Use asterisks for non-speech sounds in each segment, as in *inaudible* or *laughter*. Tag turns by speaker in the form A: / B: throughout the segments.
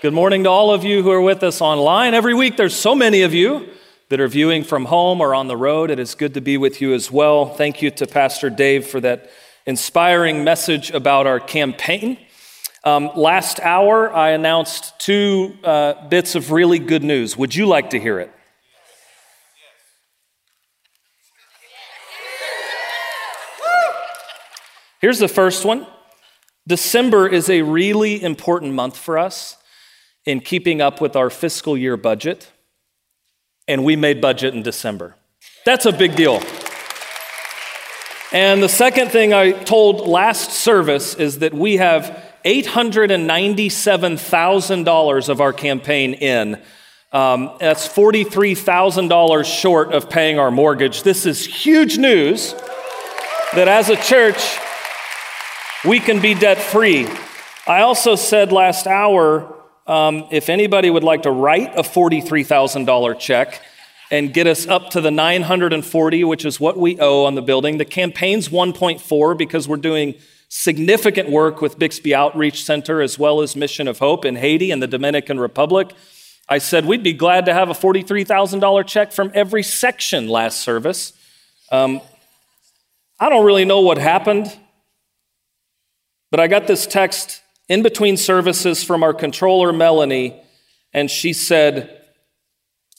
A: Good morning to all of you who are with us online. Every week, there's so many of you that are viewing from home or on the road. It is good to be with you as well. Thank you to Pastor Dave for that inspiring message about our campaign. Um, last hour, I announced two uh, bits of really good news. Would you like to hear it? Here's the first one. December is a really important month for us in keeping up with our fiscal year budget, and we made budget in December. That's a big deal. And the second thing I told last service is that we have $897,000 of our campaign in. Um, that's $43,000 short of paying our mortgage. This is huge news that as a church, we can be debt free. I also said last hour um, if anybody would like to write a $43,000 check and get us up to the 940, which is what we owe on the building, the campaign's 1.4 because we're doing significant work with Bixby Outreach Center as well as Mission of Hope in Haiti and the Dominican Republic. I said we'd be glad to have a $43,000 check from every section last service. Um, I don't really know what happened, but I got this text in between services from our controller, Melanie, and she said,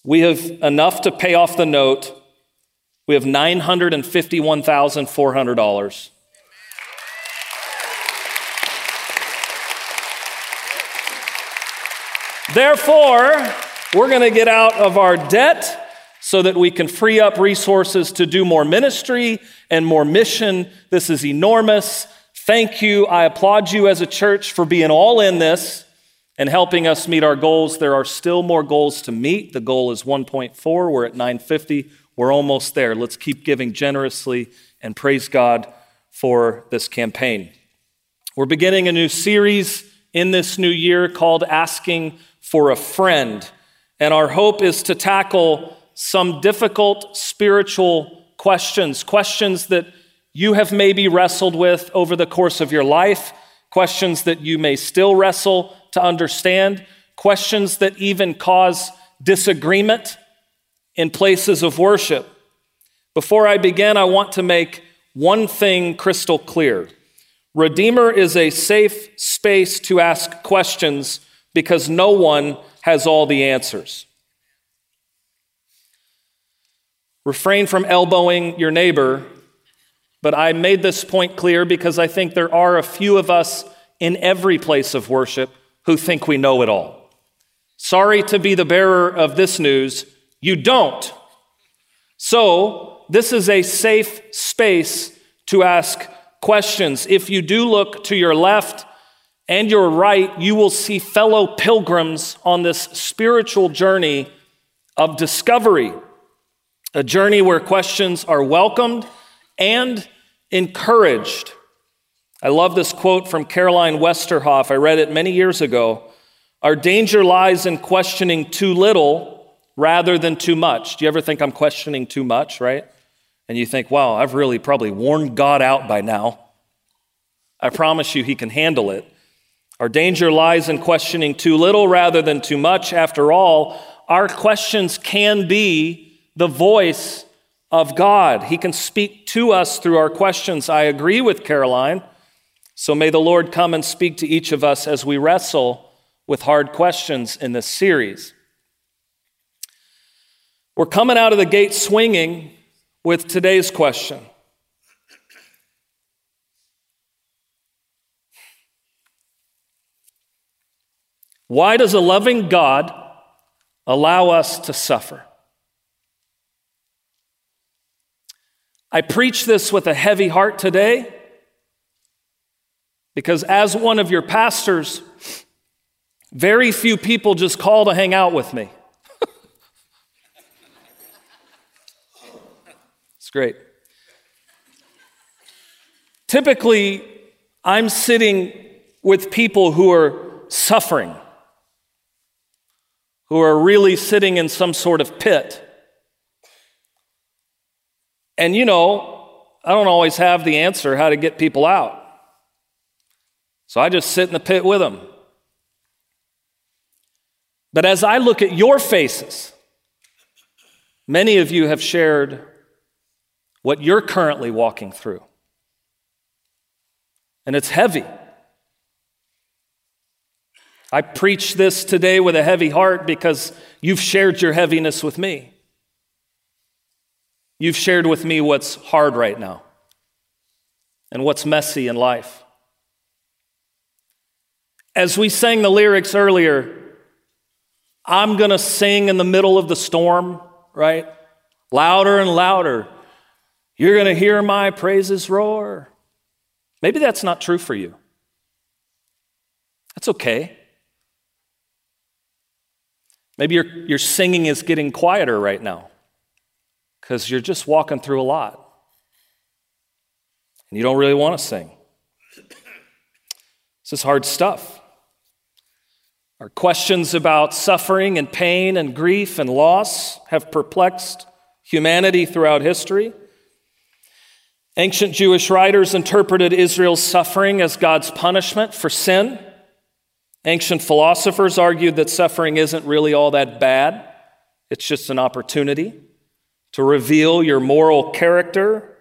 A: We have enough to pay off the note. We have $951,400. Therefore, we're going to get out of our debt so that we can free up resources to do more ministry and more mission. This is enormous. Thank you. I applaud you as a church for being all in this and helping us meet our goals. There are still more goals to meet. The goal is 1.4. We're at 950. We're almost there. Let's keep giving generously and praise God for this campaign. We're beginning a new series in this new year called Asking for a Friend. And our hope is to tackle some difficult spiritual questions, questions that you have maybe wrestled with over the course of your life, questions that you may still wrestle to understand, questions that even cause disagreement in places of worship. Before I begin, I want to make one thing crystal clear Redeemer is a safe space to ask questions because no one has all the answers. Refrain from elbowing your neighbor but I made this point clear because I think there are a few of us in every place of worship who think we know it all. Sorry to be the bearer of this news, you don't. So, this is a safe space to ask questions. If you do look to your left and your right, you will see fellow pilgrims on this spiritual journey of discovery, a journey where questions are welcomed and encouraged. I love this quote from Caroline Westerhoff. I read it many years ago. Our danger lies in questioning too little rather than too much. Do you ever think I'm questioning too much, right? And you think, wow, I've really probably worn God out by now. I promise you, He can handle it. Our danger lies in questioning too little rather than too much. After all, our questions can be the voice of God. He can speak to us through our questions. I agree with Caroline. So may the Lord come and speak to each of us as we wrestle with hard questions in this series. We're coming out of the gate swinging with today's question. Why does a loving God allow us to suffer? I preach this with a heavy heart today because, as one of your pastors, Very few people just call to hang out with me. *laughs* it's great. Typically, I'm sitting with people who are suffering, who are really sitting in some sort of pit. And you know, I don't always have the answer how to get people out. So I just sit in the pit with them. But as I look at your faces, many of you have shared what you're currently walking through. And it's heavy. I preach this today with a heavy heart because you've shared your heaviness with me. You've shared with me what's hard right now and what's messy in life. As we sang the lyrics earlier, I'm going to sing in the middle of the storm, right? Louder and louder. You're going to hear my praises roar. Maybe that's not true for you. That's okay. Maybe your, your singing is getting quieter right now because you're just walking through a lot and you don't really want to sing. This is hard stuff. Our questions about suffering and pain and grief and loss have perplexed humanity throughout history. Ancient Jewish writers interpreted Israel's suffering as God's punishment for sin. Ancient philosophers argued that suffering isn't really all that bad, it's just an opportunity to reveal your moral character.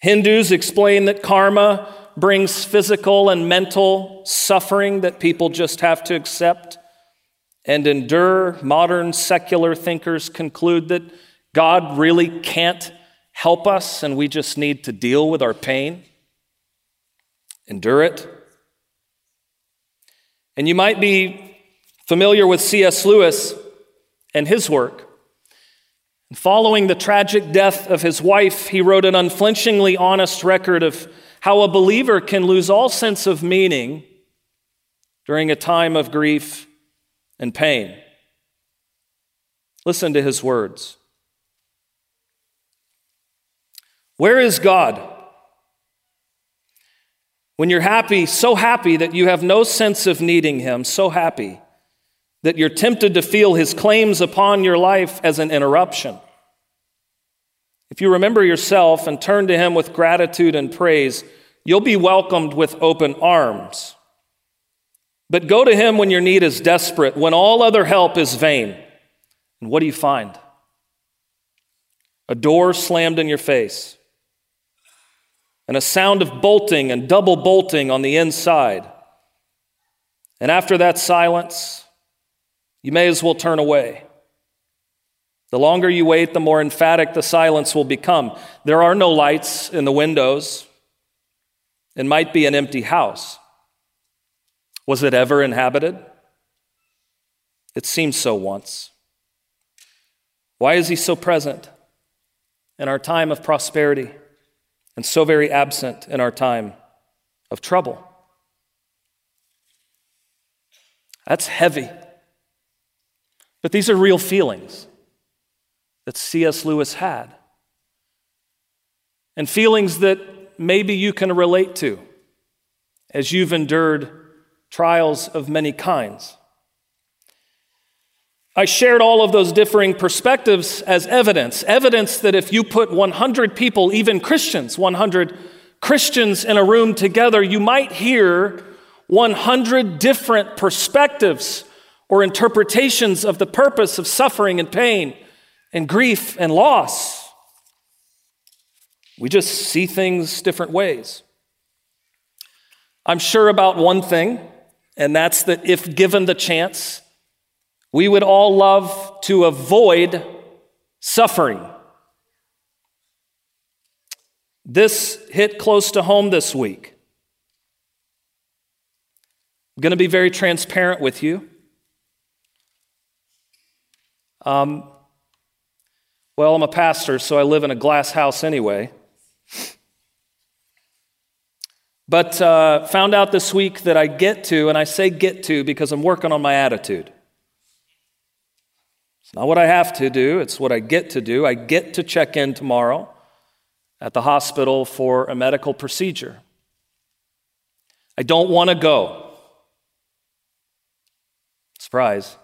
A: Hindus explain that karma brings physical and mental suffering that people just have to accept and endure. Modern secular thinkers conclude that God really can't help us and we just need to deal with our pain, endure it. And you might be familiar with C.S. Lewis and his work. Following the tragic death of his wife, he wrote an unflinchingly honest record of how a believer can lose all sense of meaning during a time of grief and pain. Listen to his words Where is God? When you're happy, so happy that you have no sense of needing Him, so happy that you're tempted to feel His claims upon your life as an interruption. If you remember yourself and turn to Him with gratitude and praise, you'll be welcomed with open arms. But go to Him when your need is desperate, when all other help is vain. And what do you find? A door slammed in your face and a sound of bolting and double bolting on the inside. And after that silence, you may as well turn away. The longer you wait, the more emphatic the silence will become. There are no lights in the windows. It might be an empty house. Was it ever inhabited? It seemed so once. Why is he so present in our time of prosperity? and so very absent in our time of trouble. That's heavy. But these are real feelings that C.S. Lewis had, and feelings that maybe you can relate to as you've endured trials of many kinds. I shared all of those differing perspectives as evidence evidence that if you put 100 people, even Christians, 100 Christians in a room together, you might hear 100 different perspectives or interpretations of the purpose of suffering and pain and grief and loss. We just see things different ways. I'm sure about one thing, and that's that if given the chance, we would all love to avoid suffering. This hit close to home this week. I'm going to be very transparent with you. Um, well, I'm a pastor, so I live in a glass house anyway. But uh, found out this week that I get to, and I say get to because I'm working on my attitude. It's not what I have to do, it's what I get to do. I get to check in tomorrow at the hospital for a medical procedure. I don't want to go. Surprise.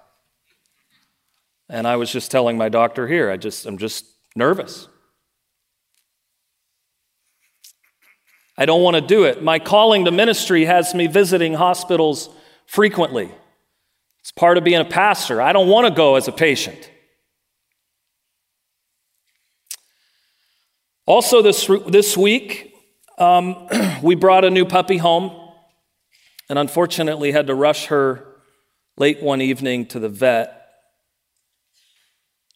A: And I was just telling my doctor here, I just I'm just nervous. I don't want to do it. My calling to ministry has me visiting hospitals frequently. It's part of being a pastor. I don't want to go as a patient. Also, this, this week, um, *clears throat* we brought a new puppy home and unfortunately had to rush her late one evening to the vet.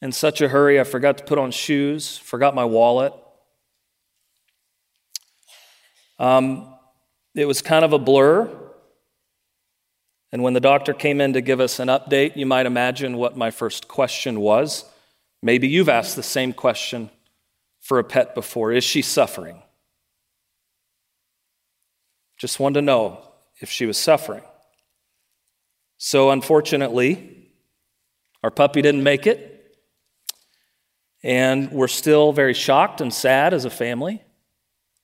A: In such a hurry, I forgot to put on shoes, forgot my wallet. Um, it was kind of a blur. And when the doctor came in to give us an update, you might imagine what my first question was. Maybe you've asked the same question for a pet before Is she suffering? Just wanted to know if she was suffering. So, unfortunately, our puppy didn't make it. And we're still very shocked and sad as a family.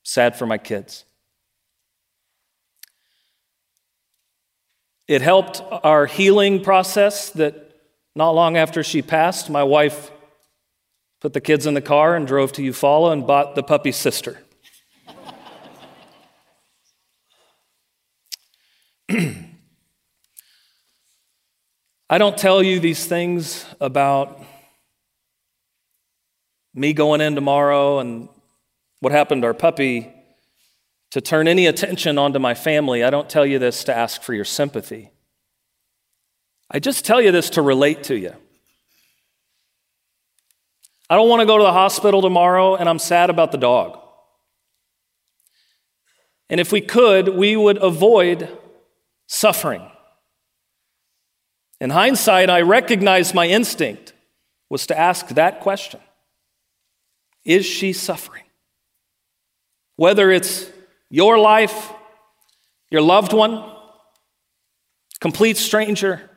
A: Sad for my kids. It helped our healing process that not long after she passed, my wife put the kids in the car and drove to Eufaula and bought the puppy's sister. *clears throat* I don't tell you these things about me going in tomorrow and what happened to our puppy to turn any attention onto my family. I don't tell you this to ask for your sympathy. I just tell you this to relate to you. I don't want to go to the hospital tomorrow and I'm sad about the dog. And if we could, we would avoid suffering. In hindsight, I recognize my instinct was to ask that question Is she suffering? Whether it's your life, your loved one, complete stranger,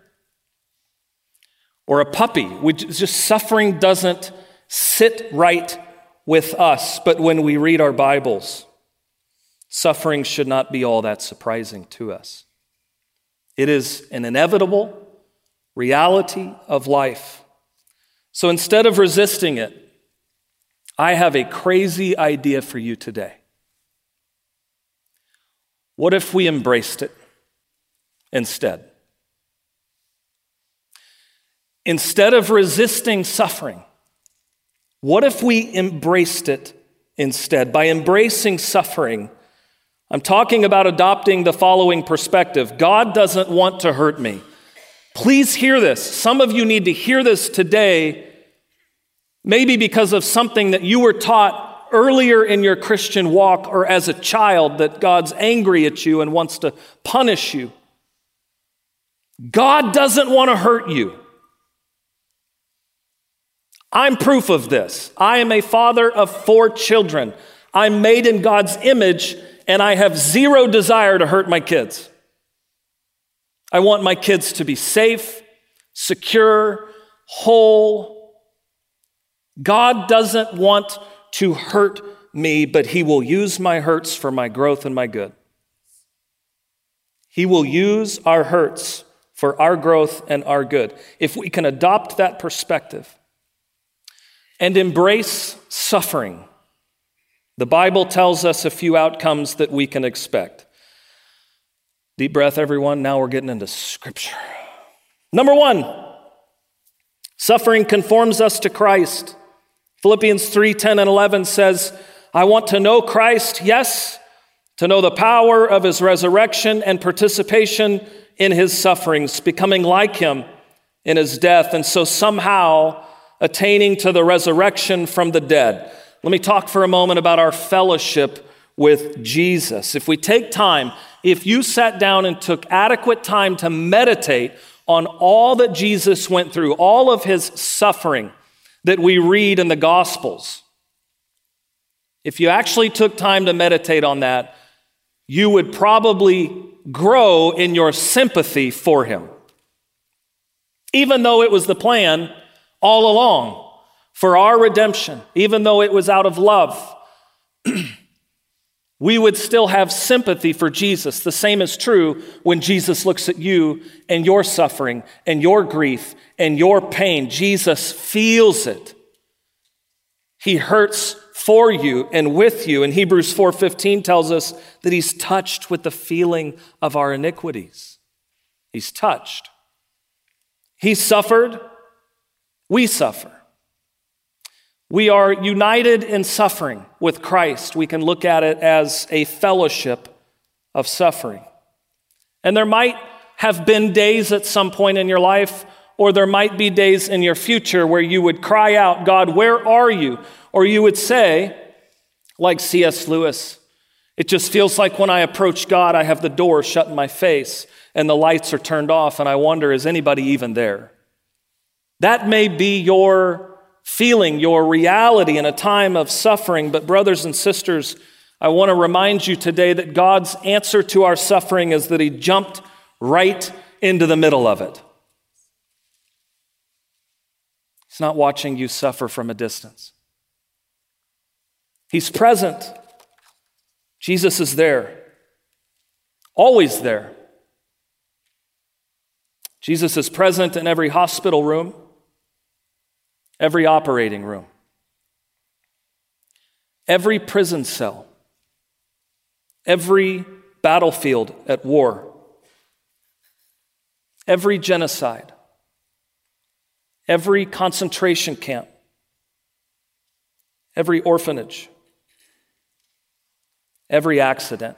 A: or a puppy, which just suffering doesn't sit right with us. But when we read our Bibles, suffering should not be all that surprising to us. It is an inevitable reality of life. So instead of resisting it, I have a crazy idea for you today. What if we embraced it instead? Instead of resisting suffering, what if we embraced it instead? By embracing suffering, I'm talking about adopting the following perspective God doesn't want to hurt me. Please hear this. Some of you need to hear this today, maybe because of something that you were taught earlier in your Christian walk or as a child that God's angry at you and wants to punish you. God doesn't want to hurt you. I'm proof of this. I am a father of four children. I'm made in God's image and I have zero desire to hurt my kids. I want my kids to be safe, secure, whole. God doesn't want to hurt me, but He will use my hurts for my growth and my good. He will use our hurts for our growth and our good. If we can adopt that perspective and embrace suffering, the Bible tells us a few outcomes that we can expect. Deep breath, everyone. Now we're getting into Scripture. Number one, suffering conforms us to Christ. Philippians 3 10 and 11 says, I want to know Christ, yes, to know the power of his resurrection and participation in his sufferings, becoming like him in his death, and so somehow attaining to the resurrection from the dead. Let me talk for a moment about our fellowship with Jesus. If we take time, if you sat down and took adequate time to meditate on all that Jesus went through, all of his suffering that we read in the Gospels, if you actually took time to meditate on that, you would probably grow in your sympathy for him. Even though it was the plan all along for our redemption, even though it was out of love, *clears throat* we would still have sympathy for Jesus. The same is true when Jesus looks at you and your suffering and your grief and your pain. Jesus feels it. He hurts for you and with you. And Hebrews 4:15 tells us that he's touched with the feeling of our iniquities. He's touched. He suffered, we suffer. We are united in suffering with Christ. We can look at it as a fellowship of suffering. And there might have been days at some point in your life, or there might be days in your future where you would cry out, God, where are you? Or you would say, like C.S. Lewis, it just feels like when I approach God, I have the door shut in my face and the lights are turned off, and I wonder, is anybody even there? That may be your feeling, your reality in a time of suffering. But, brothers and sisters, I want to remind you today that God's answer to our suffering is that He jumped right into the middle of it. He's not watching you suffer from a distance, He's present. Jesus is there, always there. Jesus is present in every hospital room every operating room, every prison cell, every battlefield at war, every genocide, every concentration camp, every orphanage, every accident.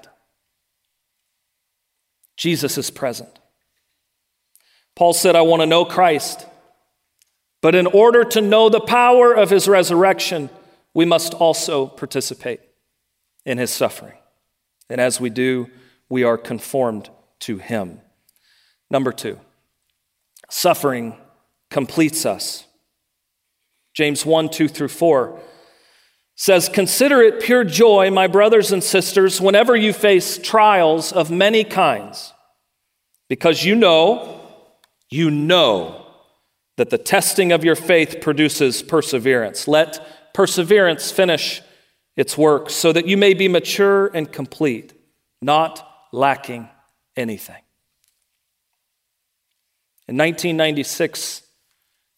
A: Jesus is present. Paul said, I want to know Christ but in order to know the power of his resurrection, we must also participate in his suffering. And as we do, we are conformed to him. Number two, suffering completes us. James 1 2 through 4 says, Consider it pure joy, my brothers and sisters, whenever you face trials of many kinds, because you know, you know that the testing of your faith produces perseverance. Let perseverance finish its work so that you may be mature and complete, not lacking anything. In 1996,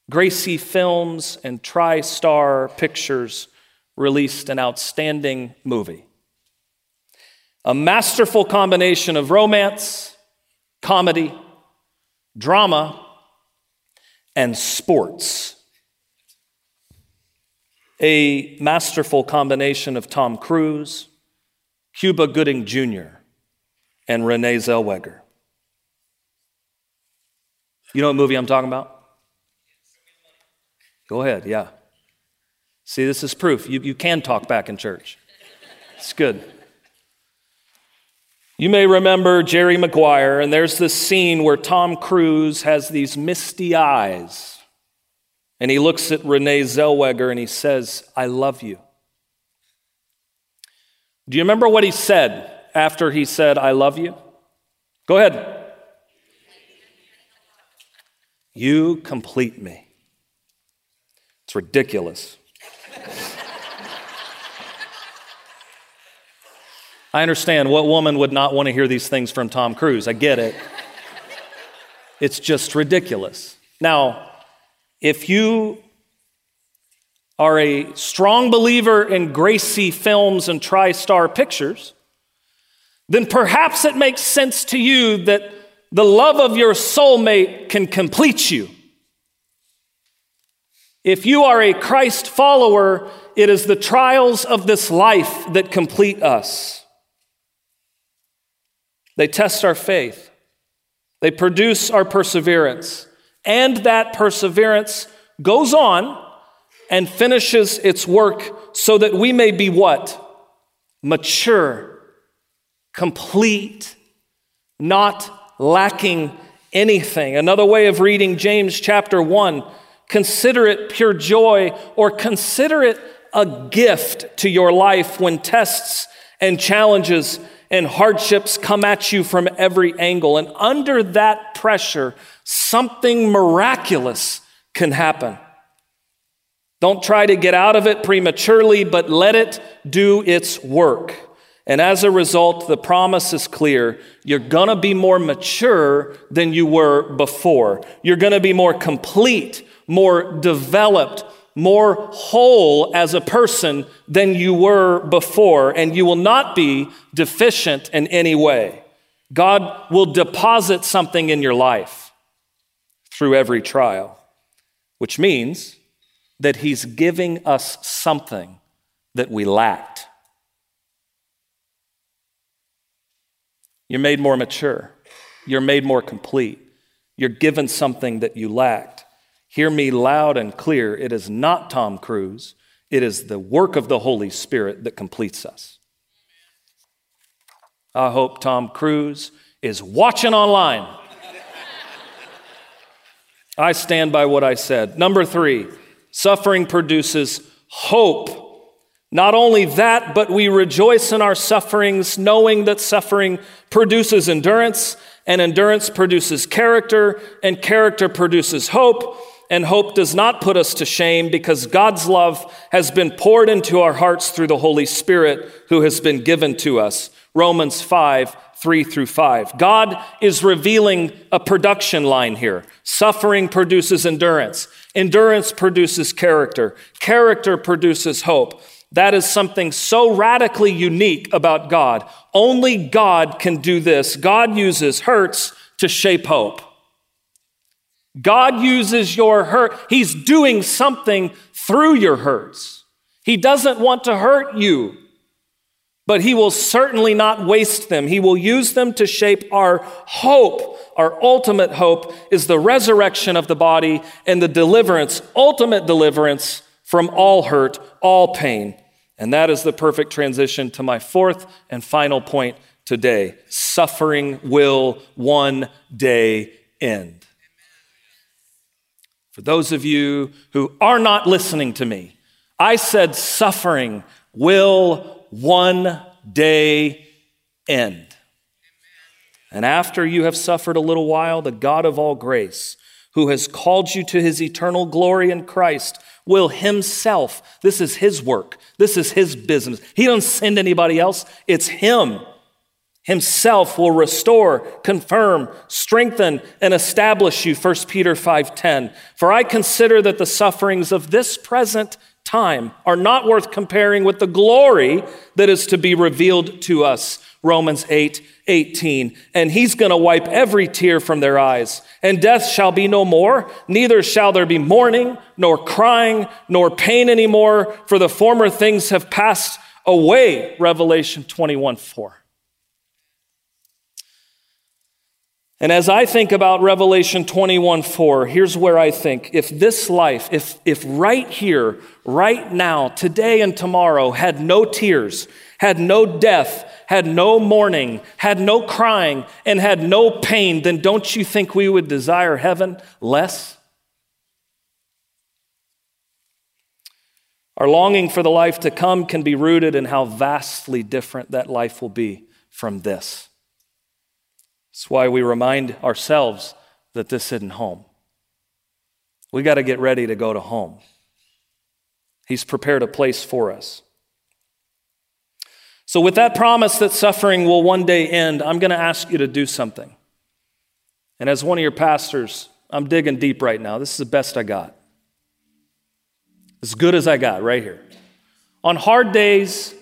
A: Gracie Films and TriStar Pictures released an outstanding movie. A masterful combination of romance, comedy, drama, and sports. A masterful combination of Tom Cruise, Cuba Gooding Jr., and Renee Zellweger. You know what movie I'm talking about? Go ahead, yeah. See, this is proof. You, you can talk back in church. It's good. You may remember Jerry Maguire, and there's this scene where Tom Cruise has these misty eyes. And he looks at Renee Zellweger and he says, I love you. Do you remember what he said after he said, I love you? Go ahead. You complete me. It's ridiculous. I understand what woman would not want to hear these things from Tom Cruise. I get it. It's just ridiculous. Now, if you are a strong believer in Gracie films and TriStar pictures, then perhaps it makes sense to you that the love of your soulmate can complete you. If you are a Christ follower, it is the trials of this life that complete us. They test our faith, they produce our perseverance, and that perseverance goes on and finishes its work so that we may be what? Mature, complete, not lacking anything. Another way of reading James chapter 1 consider it pure joy or consider it a gift to your life when tests and challenges and hardships come at you from every angle. And under that pressure, something miraculous can happen. Don't try to get out of it prematurely, but let it do its work. And as a result, the promise is clear. You're going to be more mature than you were before. You're going to be more complete, more developed, more whole as a person than you were before, and you will not be deficient in any way. God will deposit something in your life through every trial, which means that He's giving us something that we lacked. You're made more mature, you're made more complete, you're given something that you lacked. Hear me loud and clear. It is not Tom Cruise, it is the work of the Holy Spirit that completes us. I hope Tom Cruise is watching online. I stand by what I said. Number three, suffering produces hope. Not only that, but we rejoice in our sufferings, knowing that suffering produces endurance, and endurance produces character, and character produces hope and hope does not put us to shame because God's love has been poured into our hearts through the Holy Spirit who has been given to us. Romans 5, 3 through 5. God is revealing a production line here. Suffering produces endurance, endurance produces character, character produces hope. That is something so radically unique about God. Only God can do this. God uses hurts to shape hope. God uses your hurt. He's doing something through your hurts. He doesn't want to hurt you, but He will certainly not waste them. He will use them to shape our hope. Our ultimate hope is the resurrection of the body and the deliverance, ultimate deliverance from all hurt, all pain. And that is the perfect transition to my fourth and final point today. Suffering will one day end. For those of you who are not listening to me, I said suffering will one day end. And after you have suffered a little while, the God of all grace, who has called you to his eternal glory in Christ, will himself, this is his work, this is his business. He doesn't send anybody else, it's him himself will restore, confirm, strengthen, and establish you. 1 Peter 5:10. For I consider that the sufferings of this present time are not worth comparing with the glory that is to be revealed to us. Romans 8, 18. And he's going to wipe every tear from their eyes. And death shall be no more, neither shall there be mourning, nor crying, nor pain anymore, for the former things have passed away. Revelation 21, 4. And as I think about Revelation 21 4, here's where I think if this life, if, if right here, right now, today and tomorrow had no tears, had no death, had no mourning, had no crying, and had no pain, then don't you think we would desire heaven less? Our longing for the life to come can be rooted in how vastly different that life will be from this. That's why we remind ourselves that this isn't home. We got to get ready to go to home. He's prepared a place for us. So, with that promise that suffering will one day end, I'm going to ask you to do something. And as one of your pastors, I'm digging deep right now. This is the best I got. As good as I got right here. On hard days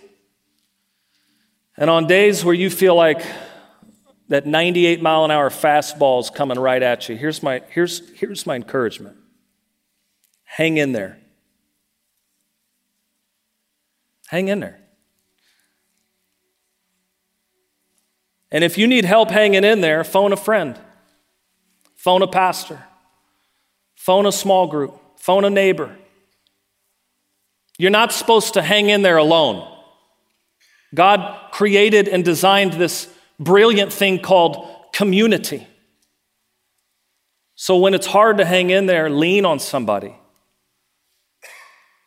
A: and on days where you feel like that 98 mile an hour fastball is coming right at you. Here's my, here's, here's my encouragement hang in there. Hang in there. And if you need help hanging in there, phone a friend, phone a pastor, phone a small group, phone a neighbor. You're not supposed to hang in there alone. God created and designed this brilliant thing called community. So when it's hard to hang in there, lean on somebody.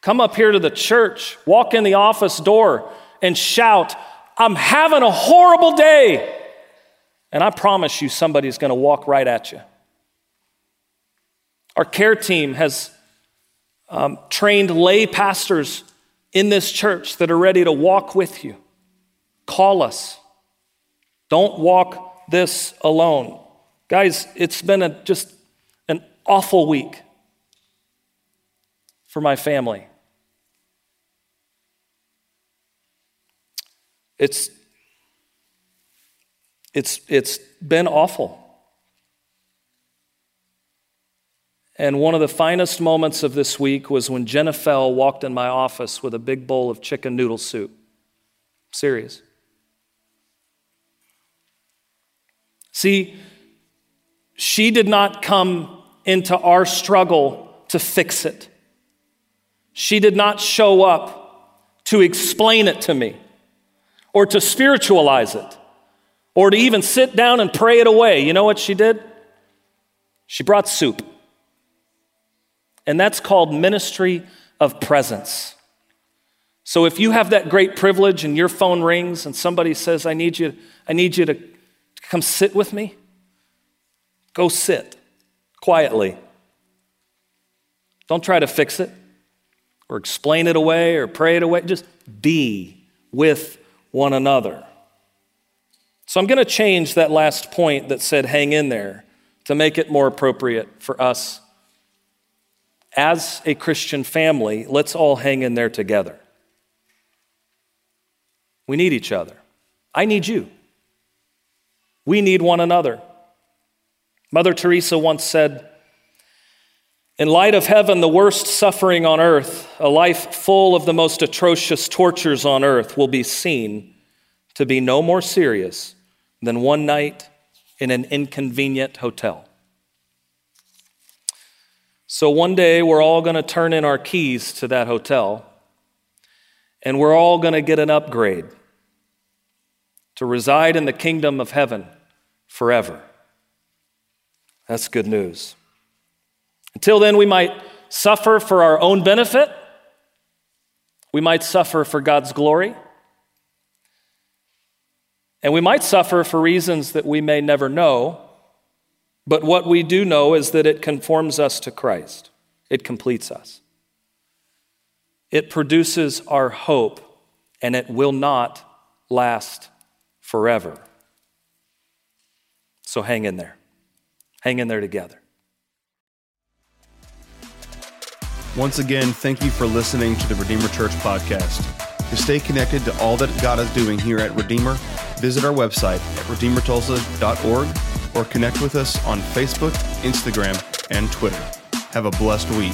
A: Come up here to the church, walk in the office door, and shout, I'm having a horrible day. And I promise you, somebody's going to walk right at you. Our care team has um, trained lay pastors in this church that are ready to walk with you. Call us. Don't walk this alone. Guys, it's been a, just an awful week for my family. It's, it's, it's been awful. And one of the finest moments of this week was when Jenna Fell walked in my office with a big bowl of chicken noodle soup. Serious. See, she did not come into our struggle to fix it. She did not show up to explain it to me or to spiritualize it or to even sit down and pray it away. You know what she did? She brought soup. And that's called ministry of presence. So if you have that great privilege and your phone rings and somebody says, I need you, I need you to come sit with me, go sit quietly. Don't try to fix it or explain it away or pray it away. Just be with one another. So I'm going to change that last point that said hang in there to make it more appropriate for us as a Christian family, let's all hang in there together. We need each other. I need you. We need one another. Mother Teresa once said, In light of heaven, the worst suffering on earth, a life full of the most atrocious tortures on earth, will be seen to be no more serious than one night in an inconvenient hotel. So one day we're all going to turn in our keys to that hotel and we're all going to get an upgrade to reside in the kingdom of heaven forever. That's good news. Until then, we might suffer for our own benefit, we might suffer for God's glory, and we might suffer for reasons that we may never know. But what we do know is that it conforms us to Christ, it completes us. It produces our hope, and it will not last forever. So hang in there. Hang in there together.
B: Once again, thank you for listening to the Redeemer Church podcast. To stay connected to all that God is doing here at Redeemer, visit our website at redeemertulsa.org or connect with us on Facebook, Instagram, and Twitter. Have a blessed week.